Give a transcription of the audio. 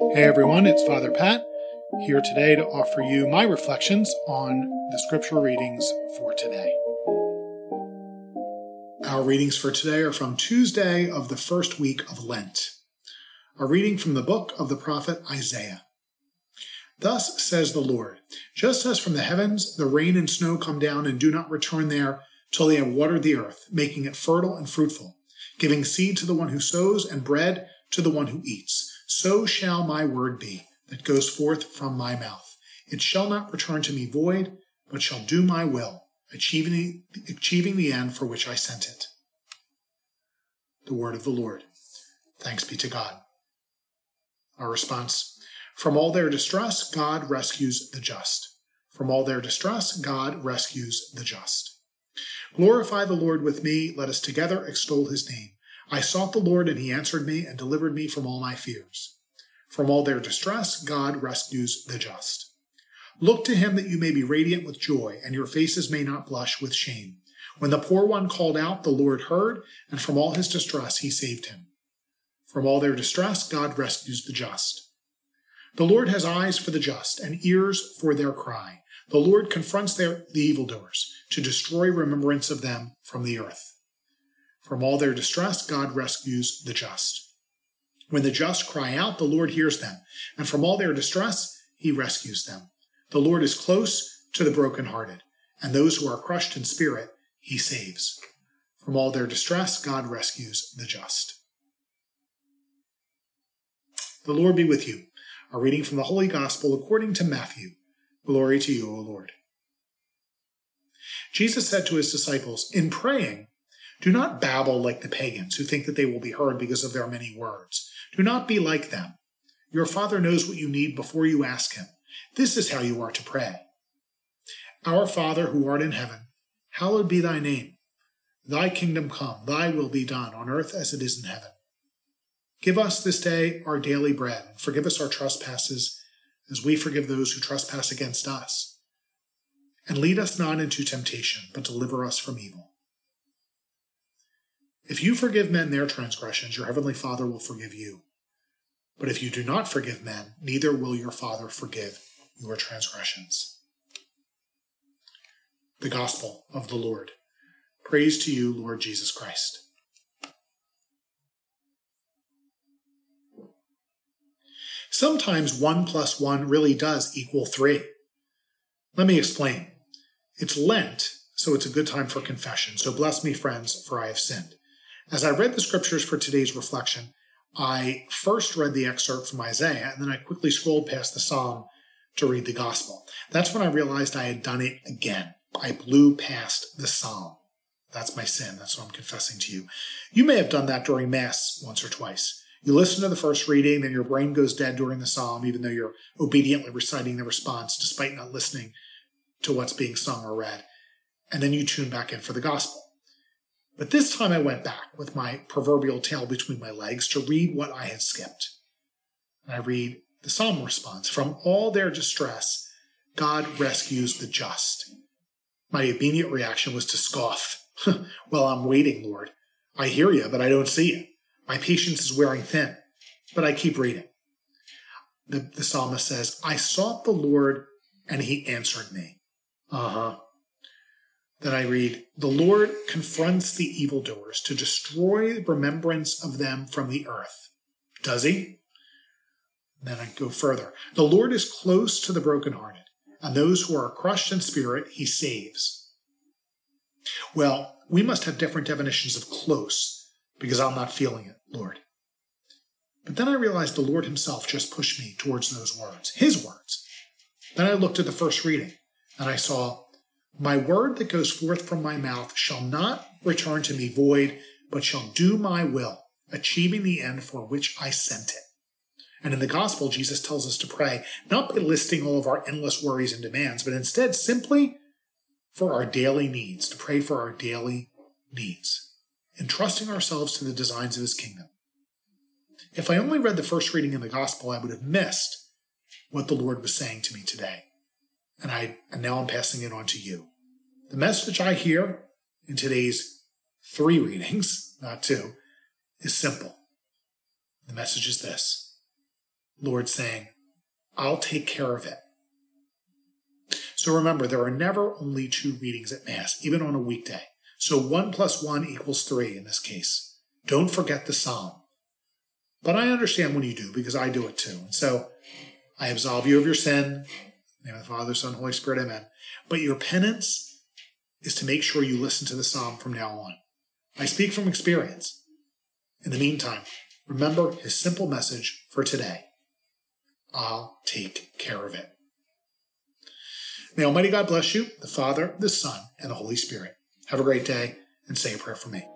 Hey everyone, it's Father Pat here today to offer you my reflections on the scripture readings for today. Our readings for today are from Tuesday of the first week of Lent. A reading from the book of the prophet Isaiah. Thus says the Lord Just as from the heavens the rain and snow come down and do not return there till they have watered the earth, making it fertile and fruitful, giving seed to the one who sows and bread to the one who eats so shall my word be that goes forth from my mouth. It shall not return to me void, but shall do my will, achieving the, achieving the end for which I sent it. The word of the Lord. Thanks be to God. Our response From all their distress, God rescues the just. From all their distress, God rescues the just. Glorify the Lord with me. Let us together extol his name. I sought the Lord, and he answered me and delivered me from all my fears. From all their distress, God rescues the just. Look to him that you may be radiant with joy, and your faces may not blush with shame. When the poor one called out, the Lord heard, and from all his distress he saved him. From all their distress, God rescues the just. The Lord has eyes for the just, and ears for their cry. The Lord confronts their, the evildoers, to destroy remembrance of them from the earth. From all their distress, God rescues the just. When the just cry out, the Lord hears them, and from all their distress, he rescues them. The Lord is close to the brokenhearted, and those who are crushed in spirit, he saves. From all their distress, God rescues the just. The Lord be with you. A reading from the Holy Gospel according to Matthew. Glory to you, O Lord. Jesus said to his disciples, In praying, do not babble like the pagans who think that they will be heard because of their many words. Do not be like them. Your Father knows what you need before you ask Him. This is how you are to pray. Our Father who art in heaven, hallowed be thy name. Thy kingdom come, thy will be done on earth as it is in heaven. Give us this day our daily bread, and forgive us our trespasses as we forgive those who trespass against us. And lead us not into temptation, but deliver us from evil. If you forgive men their transgressions, your heavenly Father will forgive you. But if you do not forgive men, neither will your Father forgive your transgressions. The Gospel of the Lord. Praise to you, Lord Jesus Christ. Sometimes 1 plus 1 really does equal 3. Let me explain. It's Lent, so it's a good time for confession. So bless me, friends, for I have sinned. As I read the scriptures for today's reflection, I first read the excerpt from Isaiah, and then I quickly scrolled past the psalm to read the gospel. That's when I realized I had done it again. I blew past the psalm. That's my sin. That's what I'm confessing to you. You may have done that during Mass once or twice. You listen to the first reading, then your brain goes dead during the psalm, even though you're obediently reciting the response despite not listening to what's being sung or read. And then you tune back in for the gospel. But this time I went back with my proverbial tail between my legs to read what I had skipped. And I read the psalm response From all their distress, God rescues the just. My immediate reaction was to scoff. well, I'm waiting, Lord. I hear you, but I don't see it. My patience is wearing thin, but I keep reading. The, the psalmist says, I sought the Lord and he answered me. Uh huh that I read, the Lord confronts the evildoers to destroy remembrance of them from the earth. Does he? Then I go further. The Lord is close to the brokenhearted, and those who are crushed in spirit, he saves. Well, we must have different definitions of close because I'm not feeling it, Lord. But then I realized the Lord himself just pushed me towards those words, his words. Then I looked at the first reading and I saw my word that goes forth from my mouth shall not return to me void, but shall do my will, achieving the end for which I sent it. And in the gospel, Jesus tells us to pray not by listing all of our endless worries and demands, but instead simply for our daily needs, to pray for our daily needs, entrusting ourselves to the designs of his kingdom. If I only read the first reading in the gospel, I would have missed what the Lord was saying to me today and I and now I'm passing it on to you. The message I hear in today's three readings, not two, is simple. The message is this Lord saying, I'll take care of it. So remember, there are never only two readings at Mass, even on a weekday. So 1 plus 1 equals 3 in this case. Don't forget the psalm. But I understand when you do, because I do it too. And so I absolve you of your sin. Name of the Father, Son, Holy Spirit, amen. But your penance is to make sure you listen to the psalm from now on. I speak from experience. In the meantime, remember his simple message for today I'll take care of it. May Almighty God bless you, the Father, the Son, and the Holy Spirit. Have a great day and say a prayer for me.